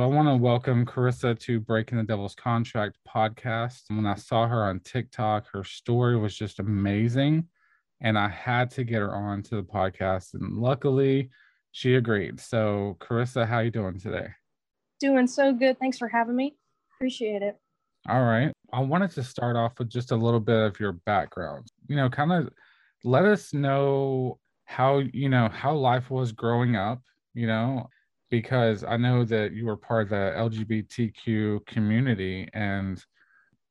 I want to welcome Carissa to Breaking the Devil's Contract podcast. When I saw her on TikTok, her story was just amazing. And I had to get her on to the podcast. And luckily, she agreed. So, Carissa, how are you doing today? Doing so good. Thanks for having me. Appreciate it. All right. I wanted to start off with just a little bit of your background. You know, kind of let us know how, you know, how life was growing up, you know, because I know that you were part of the LGBTQ community and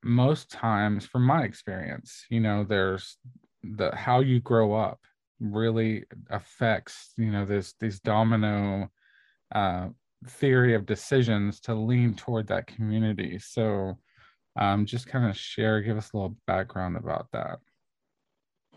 most times from my experience, you know, there's the how you grow up really affects, you know, this these domino uh theory of decisions to lean toward that community. So um, just kind of share, give us a little background about that.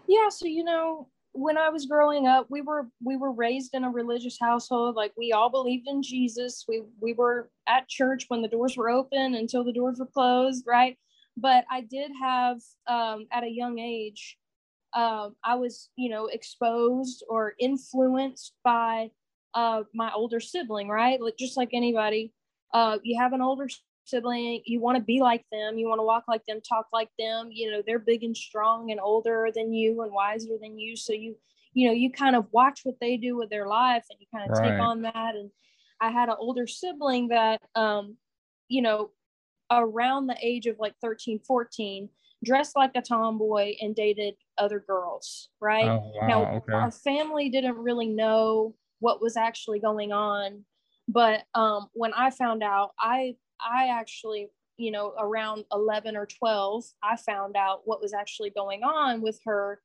Yeah, so you know, when I was growing up, we were we were raised in a religious household. Like we all believed in Jesus. We we were at church when the doors were open until the doors were closed, right? But I did have um, at a young age, um, I was you know exposed or influenced by uh, my older sibling, right? Like just like anybody, uh, you have an older sibling, you want to be like them, you want to walk like them, talk like them. You know, they're big and strong and older than you and wiser than you. So you, you know, you kind of watch what they do with their life and you kind of right. take on that. And I had an older sibling that, um, you know, around the age of like 13, 14, dressed like a tomboy and dated other girls, right? Oh, wow, now, okay. our family didn't really know what was actually going on. But um, when I found out, I I actually, you know, around 11 or 12, I found out what was actually going on with her.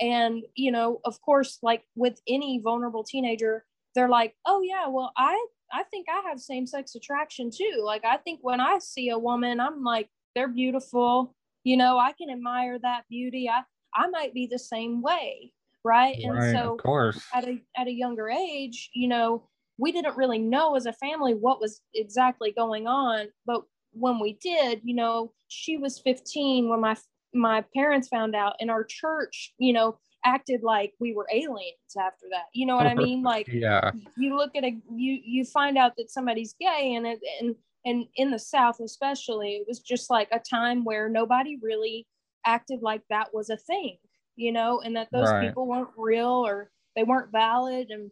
And, you know, of course, like with any vulnerable teenager, they're like, oh, yeah, well, I, I think I have same sex attraction too. Like, I think when I see a woman, I'm like, they're beautiful. You know, I can admire that beauty. I, I might be the same way. Right. right and so, of course, at a, at a younger age, you know, we didn't really know as a family what was exactly going on but when we did you know she was 15 when my my parents found out and our church you know acted like we were aliens after that. You know what i mean? Like yeah. you look at a you you find out that somebody's gay and it and and in the south especially it was just like a time where nobody really acted like that was a thing you know and that those right. people weren't real or they weren't valid and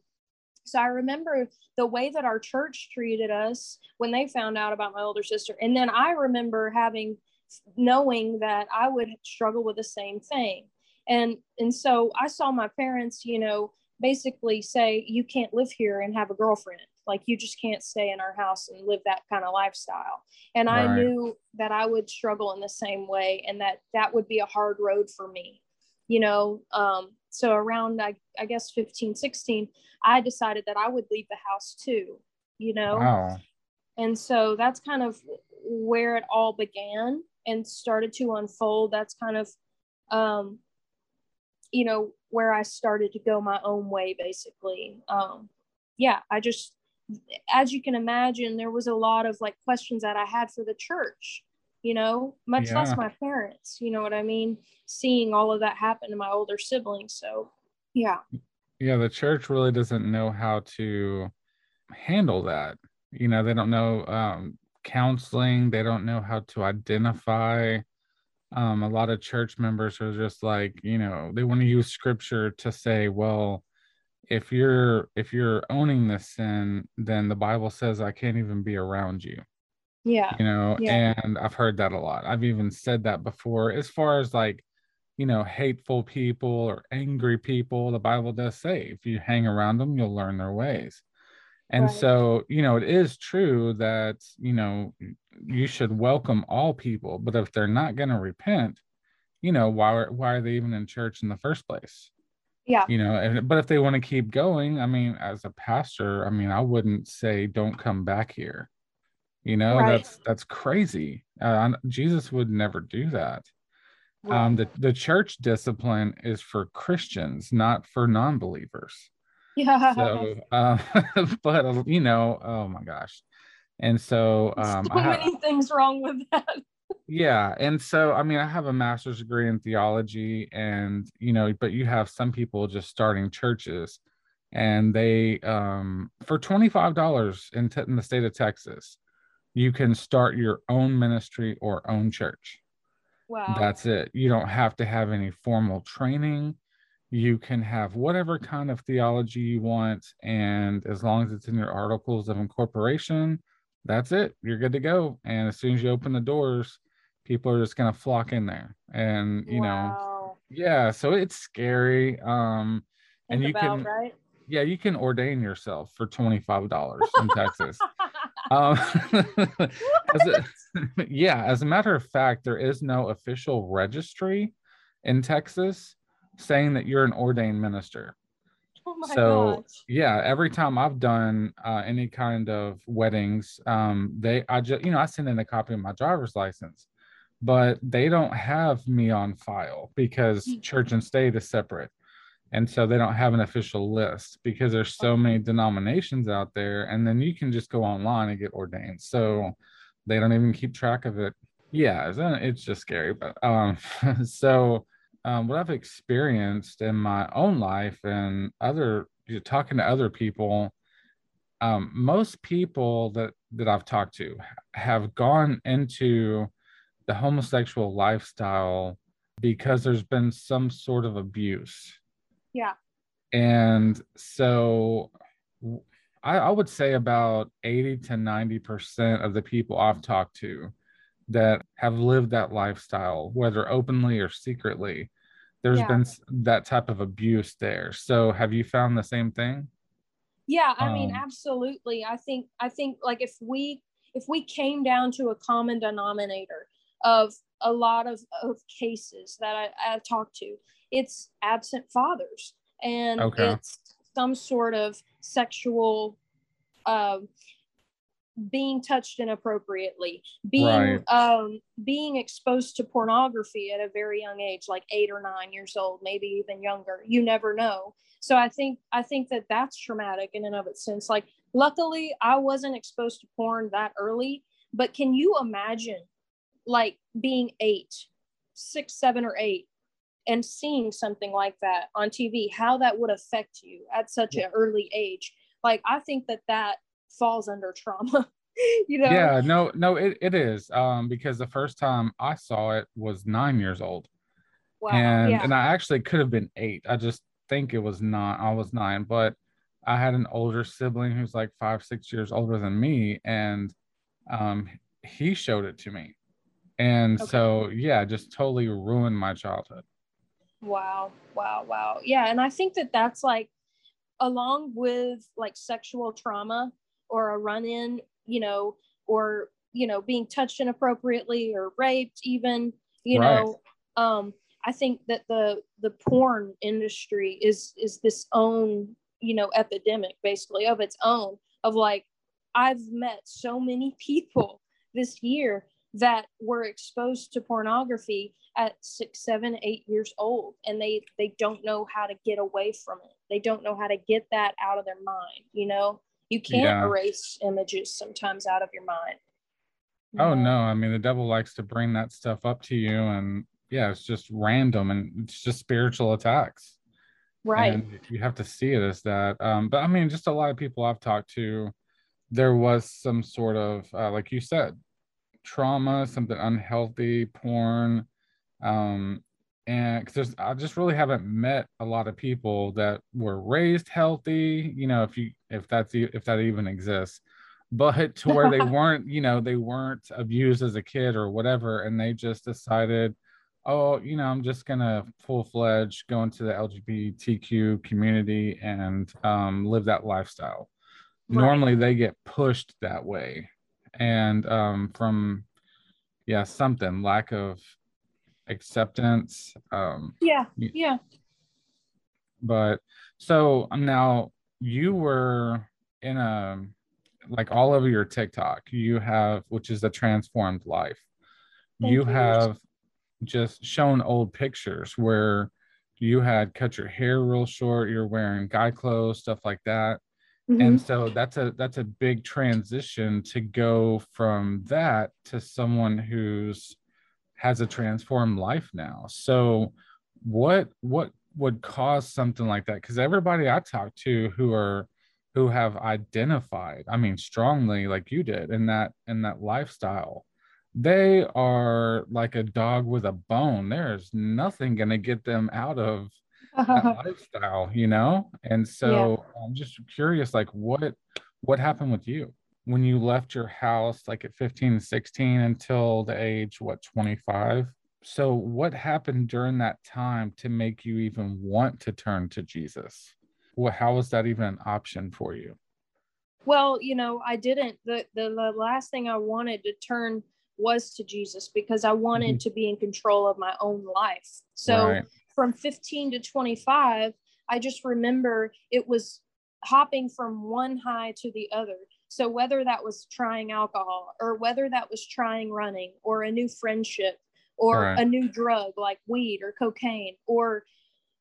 so I remember the way that our church treated us when they found out about my older sister. And then I remember having knowing that I would struggle with the same thing. And and so I saw my parents, you know, basically say you can't live here and have a girlfriend. Like you just can't stay in our house and live that kind of lifestyle. And right. I knew that I would struggle in the same way and that that would be a hard road for me. You know, um, so around I, I guess 15 16 i decided that i would leave the house too you know? Wow. and so that's kind of where it all began and started to unfold. That's kind of um you know where i started to go my own way basically. Um yeah i just as you can imagine there was a lot of like questions that i had for the church you know, much yeah. less my parents, you know what I mean? Seeing all of that happen to my older siblings. So, yeah. Yeah, the church really doesn't know how to handle that. You know, they don't know um, counseling, they don't know how to identify. Um, a lot of church members are just like, you know, they want to use scripture to say, well, if you're if you're owning this sin, then the Bible says I can't even be around you yeah. you know yeah. and i've heard that a lot. I've even said that before. As far as like you know hateful people or angry people the bible does say if you hang around them you'll learn their ways. And right. so you know it is true that you know you should welcome all people but if they're not going to repent you know why why are they even in church in the first place? Yeah. You know and, but if they want to keep going i mean as a pastor i mean i wouldn't say don't come back here you know right. that's that's crazy. Uh, jesus would never do that. Right. um the, the church discipline is for christians not for non-believers. Yeah. So uh, but you know oh my gosh. And so um so many have, things wrong with that. Yeah and so i mean i have a master's degree in theology and you know but you have some people just starting churches and they um, for twenty five dollars in, te- in the state of Texas, you can start your own ministry or own church. Wow. That's it. You don't have to have any formal training. You can have whatever kind of theology you want. And as long as it's in your articles of incorporation, that's it. You're good to go. And as soon as you open the doors, people are just going to flock in there. And, you wow. know, yeah. So it's scary. Um, Think and you about, can, right? yeah, you can ordain yourself for $25 in Texas. Um, as a, yeah, as a matter of fact, there is no official registry in Texas saying that you're an ordained minister. Oh so gosh. yeah, every time I've done uh, any kind of weddings, um, they I just you know I send in a copy of my driver's license, but they don't have me on file because hmm. church and state is separate and so they don't have an official list because there's so many denominations out there and then you can just go online and get ordained. So they don't even keep track of it. Yeah it's just scary but um so um, what i've experienced in my own life and other talking to other people um, most people that that i've talked to have gone into the homosexual lifestyle because there's been some sort of abuse yeah. And so I, I would say about 80 to 90% of the people I've talked to that have lived that lifestyle, whether openly or secretly, there's yeah. been that type of abuse there. So have you found the same thing? Yeah, I um, mean, absolutely. I think I think like if we if we came down to a common denominator of a lot of, of cases that I, I've talked to, it's absent fathers and okay. it's some sort of sexual uh, being touched inappropriately being right. um, being exposed to pornography at a very young age like eight or nine years old maybe even younger you never know so i think i think that that's traumatic in and of itself like luckily i wasn't exposed to porn that early but can you imagine like being eight six seven or eight and seeing something like that on TV, how that would affect you at such yeah. an early age. Like, I think that that falls under trauma. you know? Yeah, no, no, it, it is. Um, because the first time I saw it was nine years old. Wow. And yeah. and I actually could have been eight. I just think it was not I was nine, but I had an older sibling who's like five, six years older than me, and um he showed it to me. And okay. so yeah, just totally ruined my childhood. Wow, wow, wow. Yeah, and I think that that's like along with like sexual trauma or a run in, you know, or you know, being touched inappropriately or raped even, you right. know, um I think that the the porn industry is is this own, you know, epidemic basically of its own of like I've met so many people this year that were exposed to pornography at six seven eight years old and they they don't know how to get away from it. They don't know how to get that out of their mind you know? You can't yeah. erase images sometimes out of your mind. Oh no. I mean the devil likes to bring that stuff up to you and yeah it's just random and it's just spiritual attacks. Right. And you have to see it as that. Um but i mean just a lot of people i've talked to there was some sort of uh, like you said trauma something unhealthy porn um, and because I just really haven't met a lot of people that were raised healthy, you know, if you if that's if that even exists, but to where they weren't, you know, they weren't abused as a kid or whatever, and they just decided, oh, you know, I'm just gonna full fledged go into the LGBTQ community and um, live that lifestyle. Right. Normally, they get pushed that way, and um, from yeah, something lack of acceptance. Um, yeah, yeah. But so now you were in a like all over your TikTok, you have which is a transformed life. Thank you, you have just shown old pictures where you had cut your hair real short, you're wearing guy clothes, stuff like that. Mm-hmm. And so that's a that's a big transition to go from that to someone who's has a transformed life now. So what what would cause something like that because everybody i talk to who are who have identified i mean strongly like you did in that in that lifestyle they are like a dog with a bone there's nothing to get them out of lifestyle you know and so yeah. i'm just curious like what what happened with you when you left your house like at 15 16 until the age what 25 so what happened during that time to make you even want to turn to jesus well how was that even an option for you well you know i didn't the the, the last thing i wanted to turn was to jesus because i wanted mm-hmm. to be in control of my own life so right. From 15 to 25 i just remember it was hopping from one high to the other so whether that was trying alcohol or whether that was trying running or a new friendship or right. a new drug like weed or cocaine or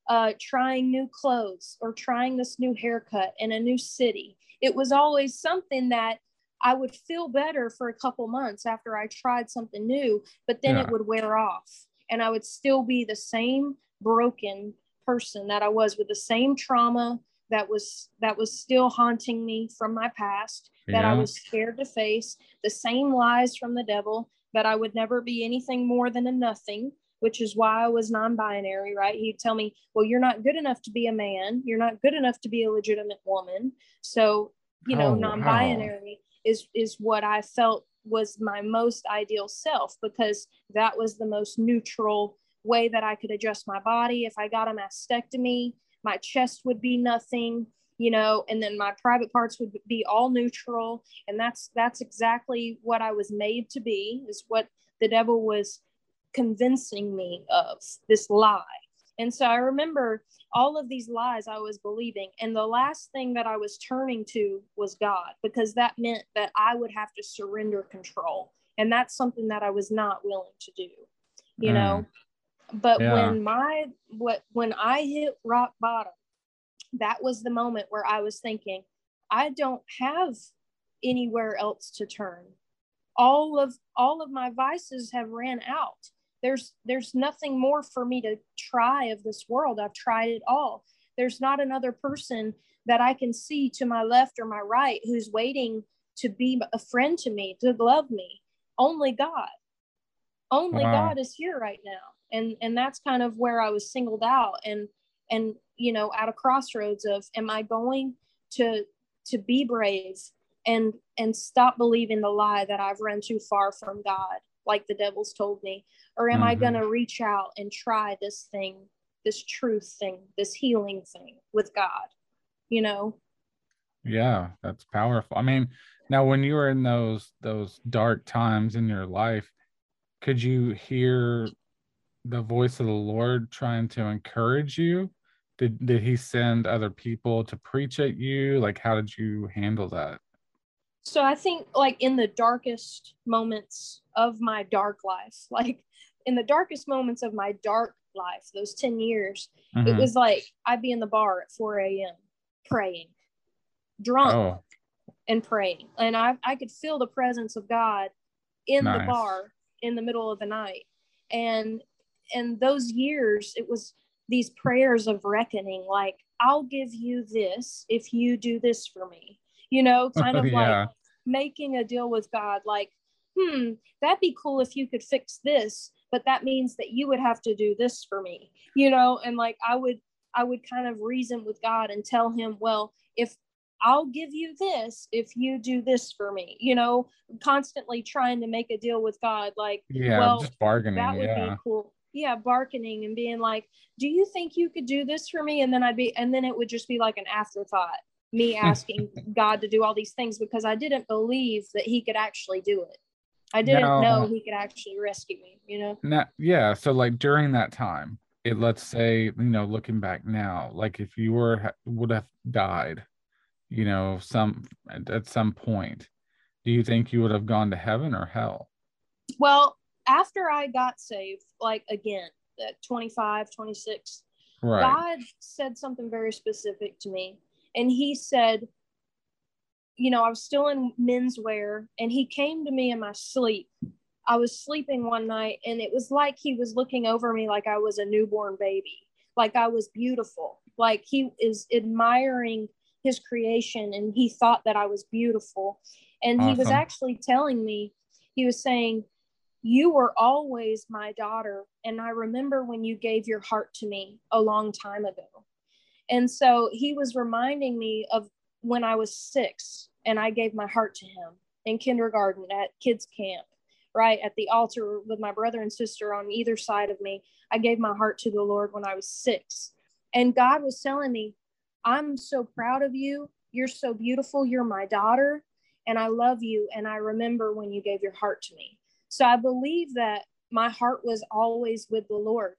uh, trying new clothes or trying this new haircut in a new city, it was always something that I would feel better for a couple months after I tried something new, but then yeah. it would wear off and I would still be the same broken person that I was with the same trauma that was that was still haunting me from my past that yeah. I was scared to face, the same lies from the devil that I would never be anything more than a nothing, which is why I was non binary, right? He'd tell me, well, you're not good enough to be a man. You're not good enough to be a legitimate woman. So, you know, oh, non binary wow. is, is what I felt was my most ideal self because that was the most neutral way that I could adjust my body. If I got a mastectomy, my chest would be nothing you know and then my private parts would be all neutral and that's that's exactly what i was made to be is what the devil was convincing me of this lie and so i remember all of these lies i was believing and the last thing that i was turning to was god because that meant that i would have to surrender control and that's something that i was not willing to do you mm. know but yeah. when my what when i hit rock bottom that was the moment where I was thinking, I don't have anywhere else to turn. All of all of my vices have ran out. There's there's nothing more for me to try of this world. I've tried it all. There's not another person that I can see to my left or my right who's waiting to be a friend to me, to love me. Only God. Only wow. God is here right now. And and that's kind of where I was singled out and and you know at a crossroads of am i going to to be brave and and stop believing the lie that i've run too far from god like the devil's told me? Or am mm-hmm. i going to reach out and try this thing this truth thing this healing thing with god you know? Yeah that's powerful. I mean now when you were in those those dark times in your life could you hear the voice of the lord trying to encourage you did did he send other people to preach at you like how did you handle that so i think like in the darkest moments of my dark life like in the darkest moments of my dark life those 10 years mm-hmm. it was like i'd be in the bar at 4 a.m praying drunk oh. and praying and I, I could feel the presence of god in nice. the bar in the middle of the night and and those years it was these prayers of reckoning like i'll give you this if you do this for me you know kind of yeah. like making a deal with god like hmm that'd be cool if you could fix this but that means that you would have to do this for me you know and like i would i would kind of reason with god and tell him well if I'll give you this if you do this for me. You know, constantly trying to make a deal with God. Like, yeah, well, just bargaining. That would yeah. be cool yeah bargaining and being like do you think you could do this for me? And then i'd be and then it would just be like an afterthought me asking god to do all these things because i didn't believe that he could actually do it. I didn't now, know he could actually rescue me you know? Now, yeah so like during that time it let's say you know looking back now like if you were would have died you know some at some point do you think you would have gone to heaven or hell? Well after I got saved, like again, at 25, 26, right. God said something very specific to me. And he said, you know, I was still in menswear and he came to me in my sleep. I was sleeping one night and it was like he was looking over me like I was a newborn baby. like I was beautiful. Like he is admiring his creation and he thought that I was beautiful. And awesome. he was actually telling me, he was saying, You were always my daughter. And I remember when you gave your heart to me a long time ago. And so he was reminding me of when I was six and I gave my heart to him in kindergarten at kids camp, right at the altar with my brother and sister on either side of me. I gave my heart to the Lord when I was six. And God was telling me, I'm so proud of you. You're so beautiful. You're my daughter. And I love you. And I remember when you gave your heart to me. So I believe that my heart was always with the Lord,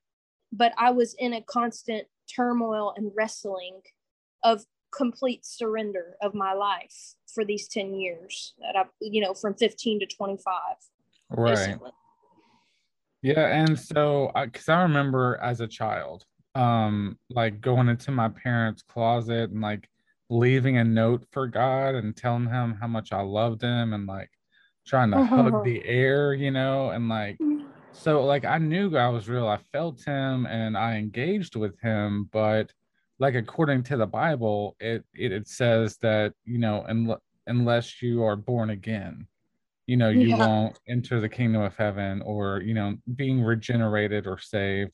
but I was in a constant turmoil and wrestling of complete surrender of my life for these 10 years that I, you know, from 15 to 25. Right. Basically. Yeah. And so, because I, I remember as a child, um, like going into my parents' closet and like leaving a note for God and telling him how much I loved him and like trying to hug the air, you know, and like mm. so like I knew God was real. I felt him and I engaged with him, but like according to the Bible, it it, it says that you know, un- unless you are born again, you know, you yeah. won't enter the kingdom of heaven or you know, being regenerated or saved.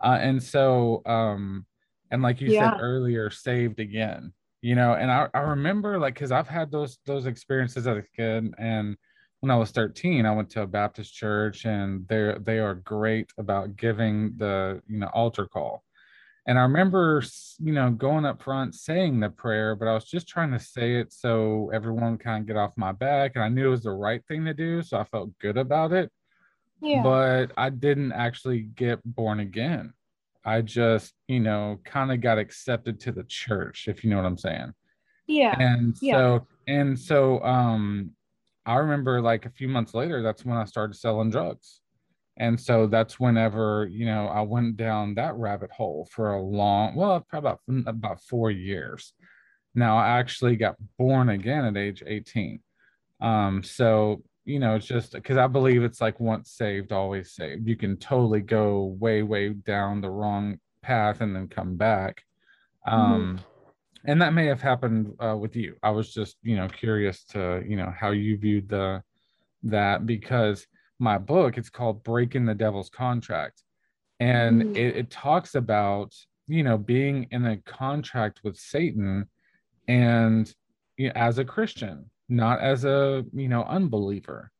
Uh, and so, um, and like you yeah. said earlier, saved again, you know, and I, I remember like because I've had those those experiences as a kid and when I was 13, I went to a Baptist church and they they are great about giving the you know altar call. And I remember, you know, going up front saying the prayer, but I was just trying to say it so everyone kind of get off my back. And I knew it was the right thing to do. So I felt good about it. Yeah. But I didn't actually get born again. I just, you know, kind of got accepted to the church, if you know what I'm saying. Yeah. And yeah. so, and so, um, I remember like a few months later, that's when I started selling drugs. And so that's whenever you know i went down that rabbit hole for a long well probably about, about four years. Now i actually got born again at age 18 um so you know it's just because i believe it's like once saved always saved. You can totally go way way down the wrong path and then come back. Um mm-hmm. And that may have happened uh, with you. I was just you know curious to you know how you viewed the that because my book it's called breaking the devil's contract. And mm. it, it talks about you know being in a contract with satan and you know, as a christian not as a you know unbeliever.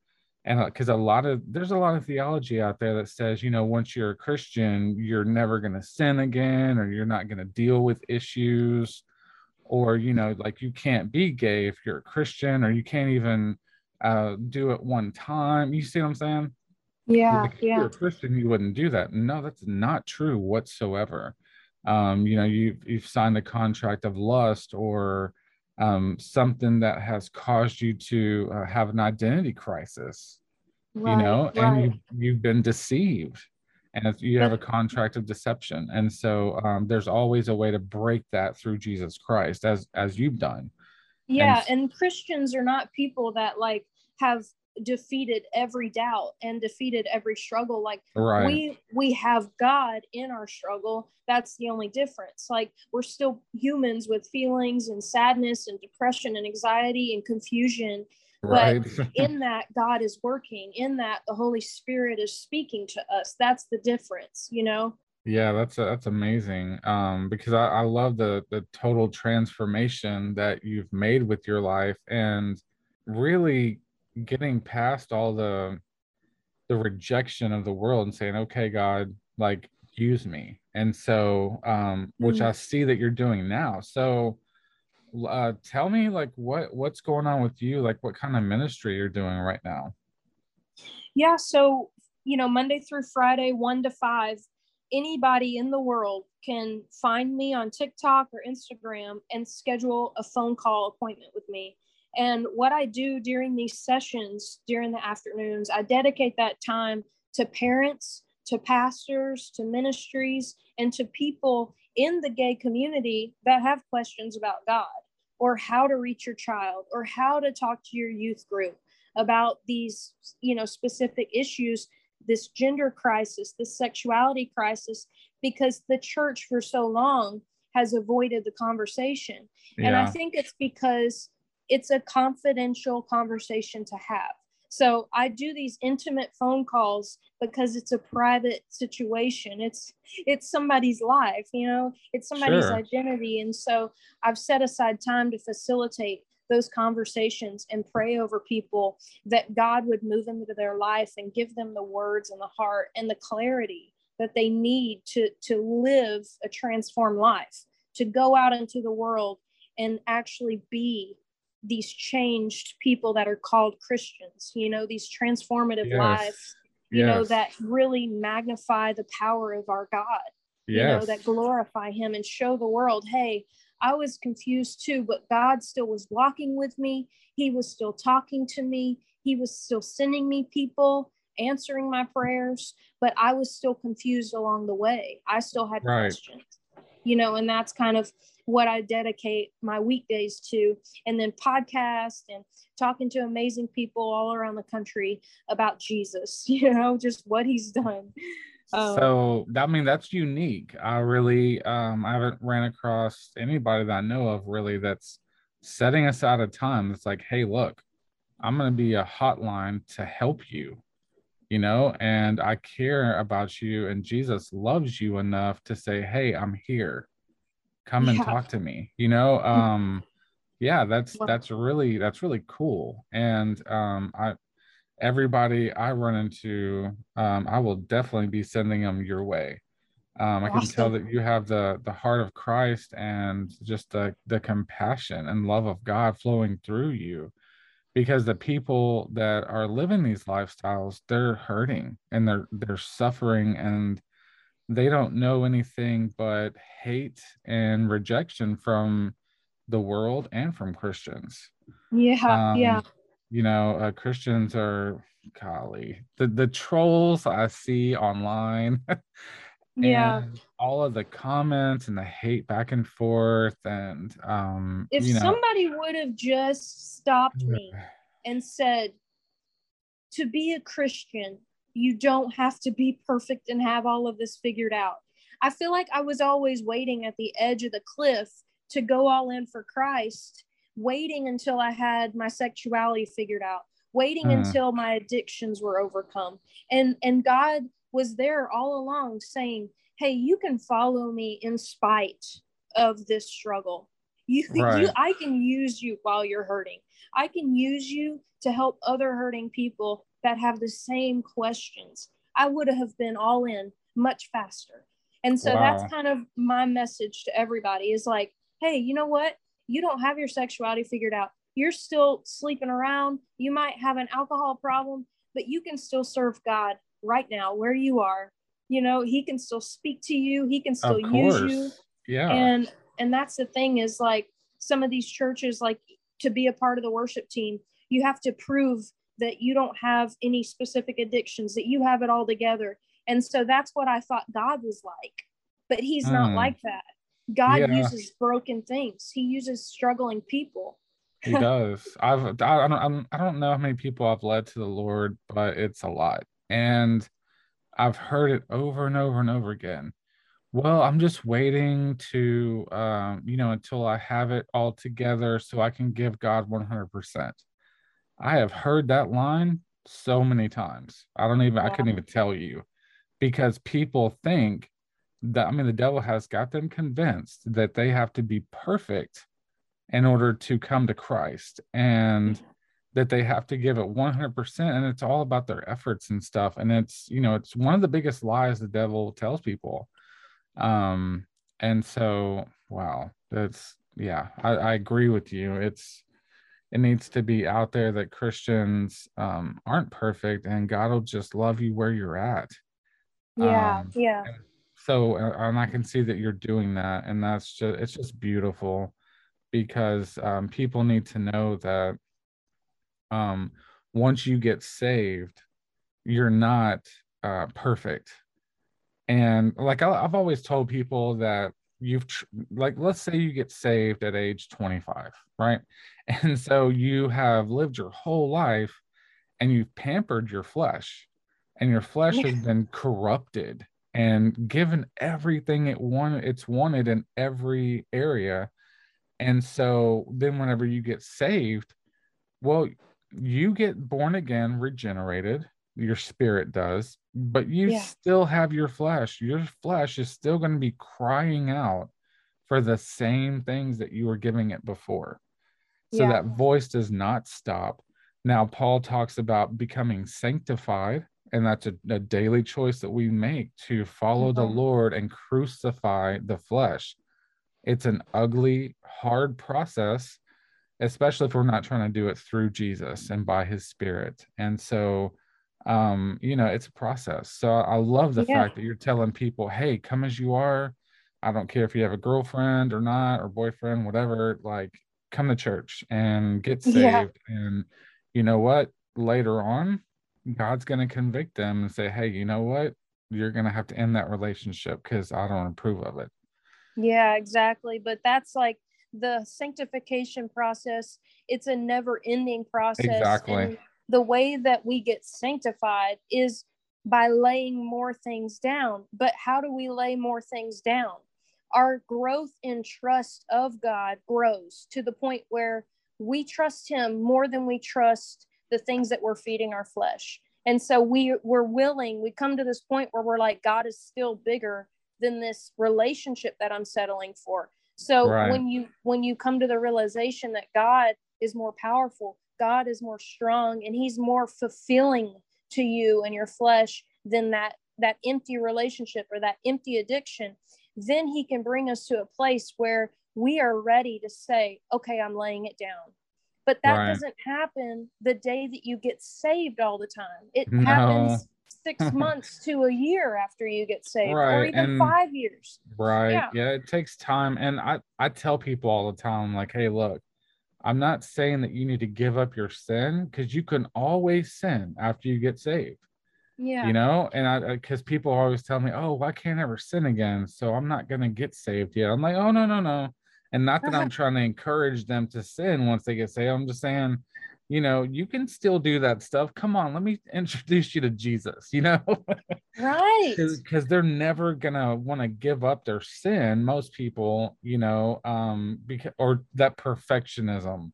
And because uh, a lot of there's a lot of theology out there that says you know once you're a christian you're never going to sin again or you're not going to deal with issues or you know like you can't be gay if you're a christian or you can't even uh, do it one time. You see what I'm saying? Yeah, if yeah. you're a Christian, you wouldn't do that. No, that's not true whatsoever. Um, you know, you've, you've signed a contract of lust or um, something that has caused you to uh, have an identity crisis. Right, you know, right. and you you've been deceived, and you have a contract of deception. And so um, there's always a way to break that through Jesus Christ, as as you've done. Yeah, and, and Christians are not people that like have defeated every doubt and defeated every struggle like right. we we have god in our struggle that's the only difference like we're still humans with feelings and sadness and depression and anxiety and confusion right. but in that god is working in that the holy spirit is speaking to us that's the difference you know yeah, that's a, that's amazing. Um, because I, I love the the total transformation that you've made with your life and really getting past all the the rejection of the world and saying, okay, God, like use me. And so, um, which mm-hmm. I see that you're doing now. So, uh, tell me like what what's going on with you? Like what kind of ministry you're doing right now? Yeah, so you know, Monday through Friday, one to five, anybody in the world can find me on TikTok or Instagram and schedule a phone call appointment with me. And what I do during these sessions, during the afternoons, I dedicate that time to parents, to pastors, to ministries, and to people in the gay community that have questions about God or how to reach your child or how to talk to your youth group about these, you know, specific issues this gender crisis, this sexuality crisis, because the church for so long has avoided the conversation. Yeah. And I think it's because it's a confidential conversation to have. So I do these intimate phone calls because it's a private situation. It's it's somebody's life, you know, it's somebody's sure. identity. And so I've set aside time to facilitate those conversations and pray over people that God would move into their life and give them the words and the heart and the clarity that they need to to live a transformed life, to go out into the world and actually be these changed people that are called Christians, you know, these transformative yes. lives, you yes. know, that really magnify the power of our God, yes. you know, that glorify Him and show the world, hey, I was confused too, but God still was walking with me. He was still talking to me. He was still sending me people, answering my prayers, but I was still confused along the way. I still had right. questions, you know, and that's kind of what I dedicate my weekdays to, and then podcast and talking to amazing people all around the country about Jesus, you know, just what he's done. Um, so I mean that's unique. I really um I haven't ran across anybody that I know of really that's setting aside a time that's like, hey, look, I'm gonna be a hotline to help you, you know, and I care about you, and Jesus loves you enough to say, hey, I'm here come and yeah. talk to me you know um yeah that's that's really that's really cool and um i everybody i run into um i will definitely be sending them your way um i awesome. can tell that you have the the heart of christ and just the the compassion and love of god flowing through you because the people that are living these lifestyles they're hurting and they're they're suffering and they don't know anything but hate and rejection from the world and from Christians. Yeah, um, yeah. You know, uh, Christians are golly the the trolls I see online. yeah all of the comments and the hate back and forth and um if you know, somebody would have just stopped me and said to be a christian you don't have to be perfect and have all of this figured out. I feel like I was always waiting at the edge of the cliff to go all in for Christ, waiting until I had my sexuality figured out, waiting uh. until my addictions were overcome. And and God was there all along saying, "Hey, you can follow me in spite of this struggle. You, right. you I can use you while you're hurting. I can use you to help other hurting people that have the same questions. I would have been all in much faster. And so wow. that's kind of my message to everybody is like, hey, you know what? You don't have your sexuality figured out. You're still sleeping around. You might have an alcohol problem, but you can still serve God right now where you are. You know, he can still speak to you, he can still use you. Yeah. And and that's the thing is like some of these churches like to be a part of the worship team, you have to prove that you don't have any specific addictions, that you have it all together. And so that's what I thought God was like. But he's mm. not hmm. like that. God yeah. uses broken things. He uses struggling people. he does. I've I don't I'm, I don't know how many people I've led to the Lord, but it's a lot. And I've heard it over and over and over again. Well, I'm just waiting to um, you know, until I have it all together so I can give God 100%. I have heard that line so many times. I don't even, yeah. I couldn't even tell you because people think that, I mean, the devil has got them convinced that they have to be perfect in order to come to Christ and that they have to give it 100% and it's all about their efforts and stuff and it's you know it's one of the biggest lies the devil tells people um and so wow that's yeah I, I agree with you it's it needs to be out there that Christians um, aren't perfect and God will just love you where you're at. Yeah, um, yeah. So, uh, and I can see that you're doing that, and that's just it's just beautiful because um, people need to know that um, once you get saved, you're not uh, perfect. And like I, I've always told people that you've like let's say you get saved at age 25 right? And so you have lived your whole life and you've pampered your flesh and your flesh has been corrupted and given everything it wanted it's wanted in every area. And so then whenever you get saved well you get born again regenerated your spirit does but you yeah. still have your flesh your flesh is still going to be crying out for the same things that you were giving it before so yeah. that voice does not stop now paul talks about becoming sanctified and that's a, a daily choice that we make to follow mm-hmm. the lord and crucify the flesh it's an ugly hard process especially if we're not trying to do it through jesus and by his spirit and so um you know it's a process so i love the yeah. fact that you're telling people hey come as you are i don't care if you have a girlfriend or not or boyfriend whatever like come to church and get saved yeah. and you know what later on God's going to convict them and say, hey, you know what? You're going to have to end that relationship because I don't approve of it. Yeah, exactly. But that's like the sanctification process, it's a never ending process. Exactly. And the way that we get sanctified is by laying more things down. But how do we lay more things down? Our growth in trust of God grows to the point where we trust Him more than we trust the things that we're feeding our flesh. And so we we're willing, we come to this point where we're like, God is still bigger than this relationship that I'm settling for. So right. when you when you come to the realization that God is more powerful, God is more strong, and He's more fulfilling to you and your flesh than that that empty relationship or that empty addiction, then He can bring us to a place where we are ready to say, okay, I'm laying it down. But that right. doesn't happen the day that you get saved all the time. It no. happens six months to a year after you get saved, right. or even and, five years. Right. Yeah. yeah, it takes time. And I, I tell people all the time, like, hey, look, I'm not saying that you need to give up your sin because you can always sin after you get saved. Yeah. You know, and I because people always tell me, oh, I can't ever sin again. So I'm not gonna get saved yet. I'm like, oh no, no, no. And not that uh-huh. I'm trying to encourage them to sin once they get saved. I'm just saying, you know, you can still do that stuff. Come on, let me introduce you to Jesus, you know? Right. Because they're never gonna want to give up their sin, most people, you know, um, because or that perfectionism.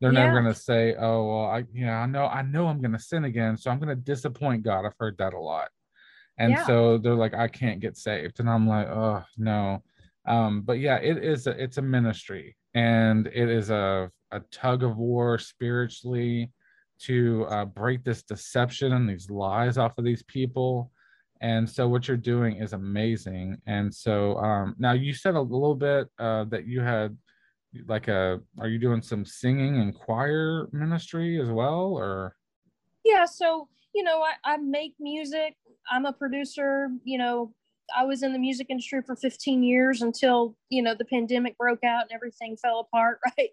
They're yeah. never gonna say, Oh, well, I yeah, I know, I know I'm gonna sin again, so I'm gonna disappoint God. I've heard that a lot. And yeah. so they're like, I can't get saved. And I'm like, oh no um, but yeah it is a, it's a ministry and it is a, a tug of war spiritually to uh, break this deception and these lies off of these people. And so what you're doing is amazing. And so um, now you said a little bit uh, that you had like a are you doing some singing and choir ministry as well or? Yeah so you know I, I make music. I'm a producer you know I was in the music industry for 15 years until you know the pandemic broke out and everything fell apart, right?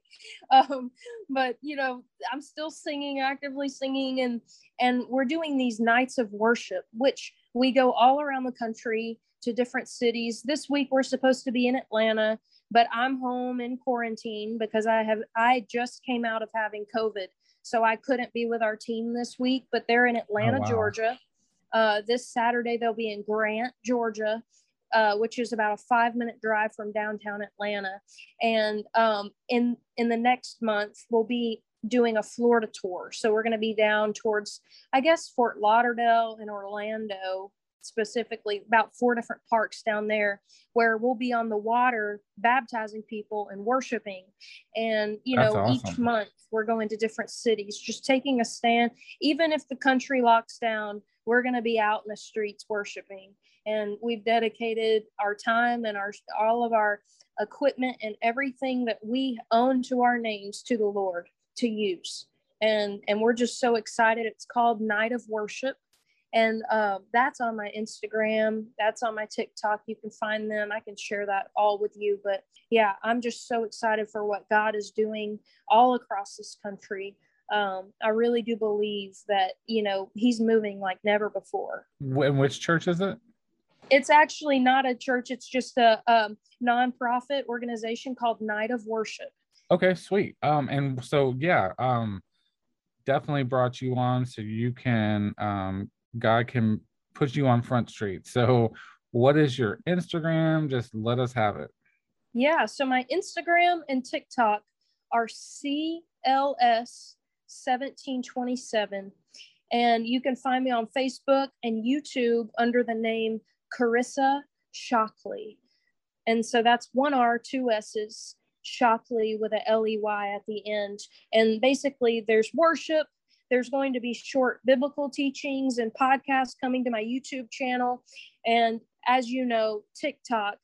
Um, but you know, I'm still singing, actively singing, and and we're doing these nights of worship, which we go all around the country to different cities. This week we're supposed to be in Atlanta, but I'm home in quarantine because I have I just came out of having COVID, so I couldn't be with our team this week. But they're in Atlanta, oh, wow. Georgia uh, this Saturday, they'll be in Grant, Georgia, uh, which is about a five minute drive from downtown Atlanta. And um, in, in the next month, we'll be doing a Florida tour. So we're going to be down towards, I guess, Fort Lauderdale and Orlando specifically about four different parks down there where we'll be on the water baptizing people and worshiping. And you That's know awesome. each month we're going to different cities just taking a stand. Even if the country locks down we're going to be out in the streets worshiping. And we've dedicated our time and our all of our equipment and everything that we own to our names to the lord to use. And and we're just so excited. It's called night of worship and uh, that's on my instagram that's on my tiktok you can find them i can share that all with you but yeah i'm just so excited for what god is doing all across this country um, I really do believe that you know he's moving like never before. In which church is it? It's actually not a church. It's just a um, nonprofit organization called Night of Worship. Okay, sweet. Um, and so yeah, um, definitely brought you on so you can um God can put you on Front Street. So, what is your Instagram? Just let us have it. Yeah. So, my Instagram and TikTok are CLS1727. And you can find me on Facebook and YouTube under the name Carissa Shockley. And so that's one R, two S's, Shockley with a L E Y at the end. And basically, there's worship. There's going to be short biblical teachings and podcasts coming to my YouTube channel. And as you know, TikTok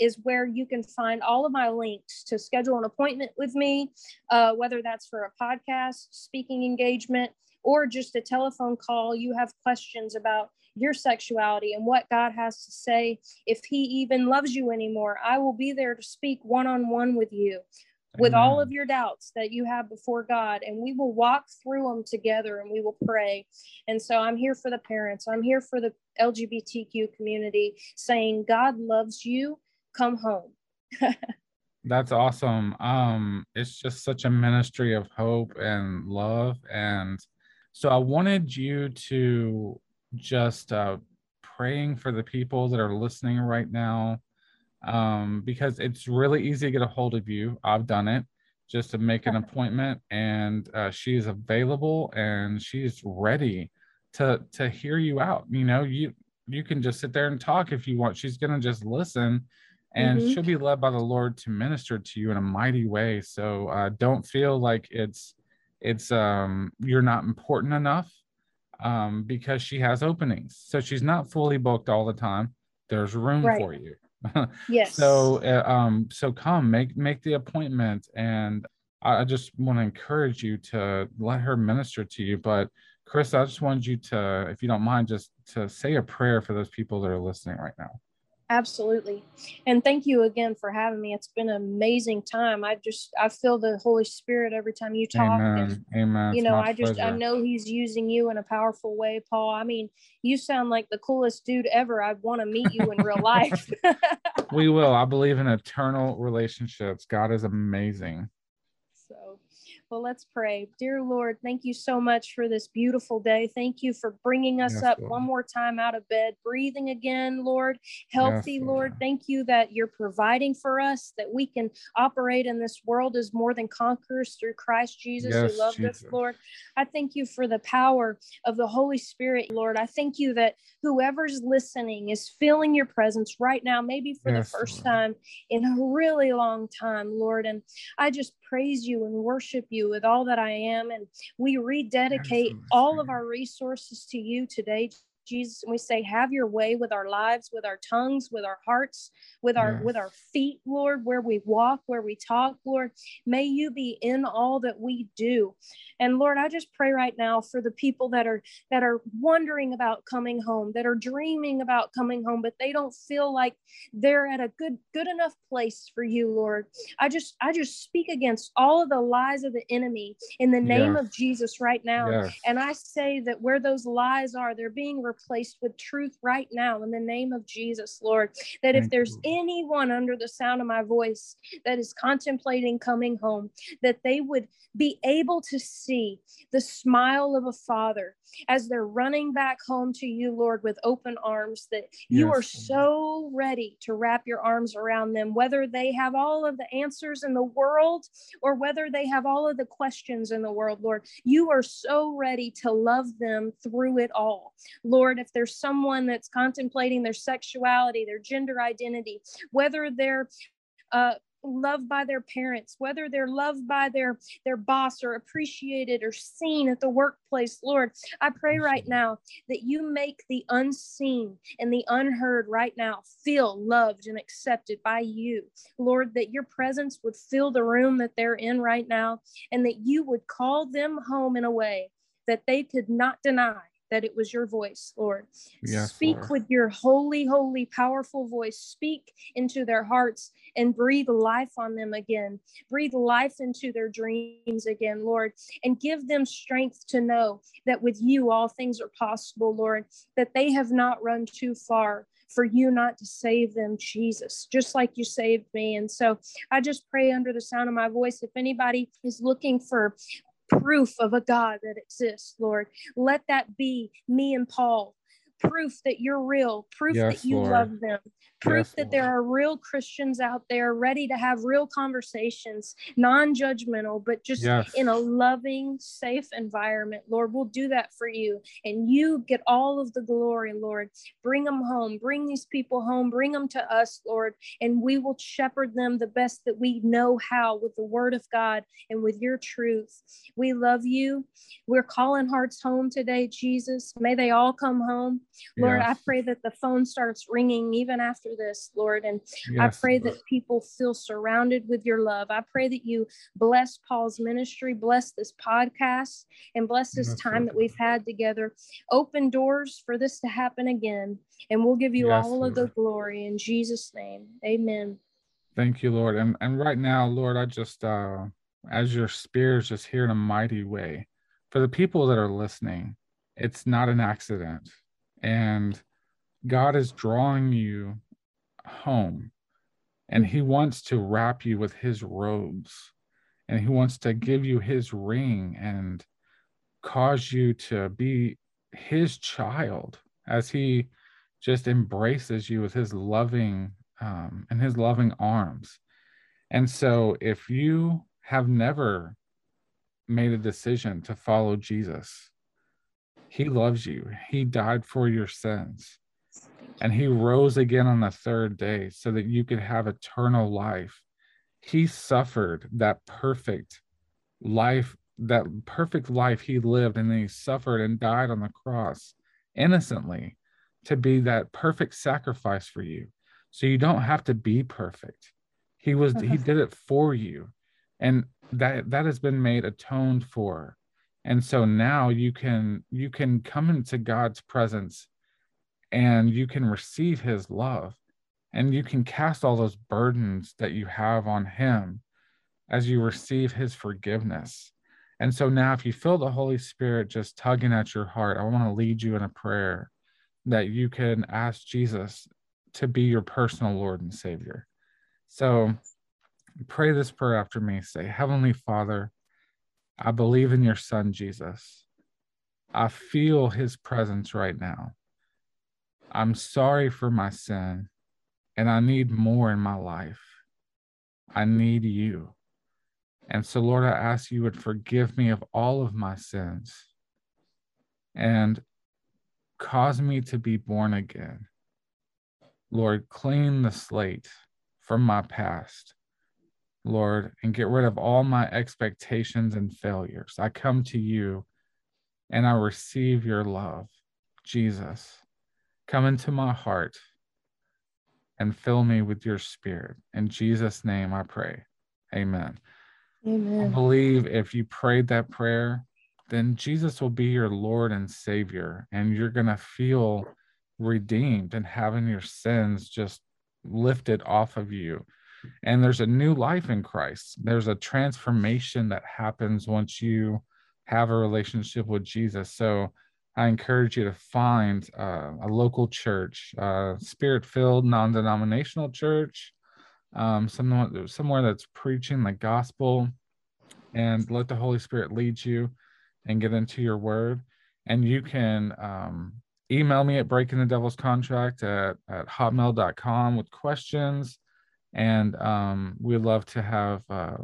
is where you can find all of my links to schedule an appointment with me, uh, whether that's for a podcast, speaking engagement, or just a telephone call. You have questions about your sexuality and what God has to say. If He even loves you anymore, I will be there to speak one on one with you. With Amen. all of your doubts that you have before God, and we will walk through them together and we will pray. And so I'm here for the parents, I'm here for the LGBTQ community saying, God loves you, come home. That's awesome. Um, it's just such a ministry of hope and love. And so I wanted you to just uh, praying for the people that are listening right now um, because it's really easy to get a hold of you. I've done it just to make an appointment, and uh, she's available and she's ready to to hear you out. You know, you you can just sit there and talk if you want. She's gonna just listen, and mm-hmm. she'll be led by the Lord to minister to you in a mighty way. So uh, don't feel like it's it's um you're not important enough um, because she has openings. So she's not fully booked all the time. There's room right. for you. Yes. So uh, um, so come make make the appointment, and I just want to encourage you to let her minister to you. But Chris, I just wanted you to, if you don't mind, just to say a prayer for those people that are listening right now. Absolutely. And thank you again for having me. It's been an amazing time. I just I feel the Holy Spirit every time you talk. Amen. And, Amen. You know, I just pleasure. I know he's using you in a powerful way, Paul. I mean, you sound like the coolest dude ever. I'd want to meet you in real life. we will. I believe in eternal relationships. God is amazing. Well, let's pray. Dear Lord, thank you so much for this beautiful day. Thank you for bringing us yes, up Lord. one more time out of bed, breathing again, Lord, healthy, yes, Lord. Lord. Thank you that you're providing for us, that we can operate in this world as more than conquerors through Christ Jesus yes, who loved Jesus. us, Lord. I thank you for the power of the Holy Spirit, Lord. I thank you that whoever's listening is feeling your presence right now, maybe for the first Lord. time in a really long time, Lord. And I just praise you and worship you with all that I am. And we rededicate all of our resources to you today, Jesus, and we say, have your way with our lives, with our tongues, with our hearts, with our yes. with our feet, Lord, where we walk, where we talk, Lord. May you be in all that we do. And Lord, I just pray right now for the people that are that are wondering about coming home, that are dreaming about coming home, but they don't feel like they're at a good good enough place for you, Lord. I just I just speak against all of the lies of the enemy in the name yes. of Jesus right now. Yes. And I say that where those lies are, they're being replaced with truth right now in the name of Jesus, Lord. That Thank if there's you. anyone under the sound of my voice that is contemplating coming home, that they would be able to see the smile of a father as they're running back home to you, Lord, with open arms, that you are so ready to wrap your arms around them, whether they have all of the answers in the world or whether they have all of the questions in the world, Lord. You are so ready to love them through it all. Lord, if there's someone that's contemplating their sexuality, their gender identity, whether they're uh, loved by their parents whether they're loved by their their boss or appreciated or seen at the workplace lord i pray right now that you make the unseen and the unheard right now feel loved and accepted by you. Lord that your presence would fill the room that they're in right now and that you would call them home in a way that they could not deny that it was your voice, Lord. Yes, Speak Lord. with your holy, holy, powerful voice. Speak into their hearts and breathe life on them again. Breathe life into their dreams again, Lord, and give them strength to know that with you all things are possible, Lord, that they have not run too far for you not to save them, Jesus, just like you saved me. And so I just pray under the sound of my voice, if anybody is looking for proof of a God that exists, Lord. Let that be me and Paul proof that you're real, proof Yes, that you Lord. love them, proof Yes, that there are real Christians out there ready to have real conversations, non judgmental, but just Yes. in a loving, safe environment. Lord, we'll do that for you. And you get all of the glory, Lord. Bring them home, bring these people home, bring them to us, Lord, and we will shepherd them the best that we know how with the word of God and with your truth. We love you. We're calling hearts home today, Jesus. May they all come home. Lord, I pray that the phone starts ringing even after this, Lord. And I pray Lord. that people feel surrounded with your love. I pray that you bless Paul's ministry, bless this podcast, and bless this Yes, time Lord. that we've had together. Open doors for this to happen again. And we'll give you Yes, all of the glory in Jesus' name. Amen. Thank you, Lord. And and right now, Lord, I just uh as your spirit is just here in a mighty way. For the people that are listening, it's not an accident. And God is drawing you home. And he wants to wrap you with his robes. And he wants to give you his ring and cause you to be his child as he just embraces you with his loving um, and his loving arms. And so, if you have never made a decision to follow Jesus, he loves you. He died for your sins and he rose again on the third day so that you could have eternal life. He suffered that perfect life, that perfect life he lived, and then he suffered and died on the cross innocently to be that perfect sacrifice for you. So you don't have to be perfect. He was he Mhm. did it for you. And that that has been made atoned for. And so now you can you can come into God's presence and you can receive his love and you can cast all those burdens that you have on him as you receive his forgiveness. And so now, if you feel the Holy Spirit just tugging at your heart, I want to lead you in a prayer that you can ask Jesus to be your personal Lord and Savior. So pray this prayer after me. Say, Heavenly Father, I believe in your Son, Jesus. I feel his presence right now. I'm sorry for my sin, and I need more in my life. I need you. And so, Lord, I ask you would forgive me of all of my sins and cause me to be born again. Lord, clean the slate from my past, Lord, and get rid of all my expectations and failures. I come to you and I receive your love. Jesus, come into my heart and fill me with your spirit. In Jesus' name I pray. Amen. Amen. I believe if you prayed that prayer, then Jesus will be your Lord and Savior, and you're going to feel redeemed and having your sins just lifted off of you. And there's a new life in Christ. There's a transformation that happens once you have a relationship with Jesus. So I encourage you to find uh, a local church, uh, spirit filled, non denominational church, um, somewhere, somewhere that's preaching the gospel and let the Holy Spirit lead you and get into your word. And you can um, email me at breaking the devil's contract at, at hotmail.com with questions. And um, we'd love to have uh,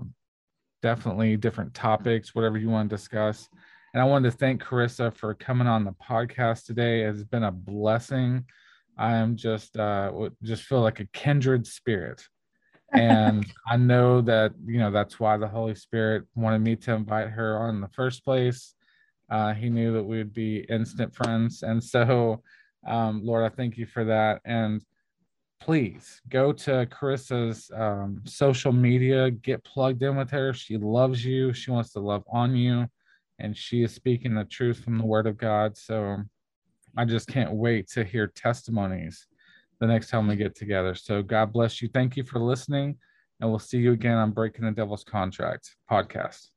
definitely different topics, whatever you want to discuss. And I wanted to thank Carissa for coming on the podcast today. It's been a blessing. I am just uh, just feel like a kindred spirit and I know that you know that's why the Holy Spirit wanted me to invite her on in the first place. Uh, he knew that we would be instant friends, and so um, Lord, I thank you for that. And please go to Carissa's um, social media, get plugged in with her. She loves you. She wants to love on you, and she is speaking the truth from the Word of God. So I just can't wait to hear testimonies the next time we get together. So God bless you. Thank you for listening. And we'll see you again on Breaking the Devil's Contract podcast.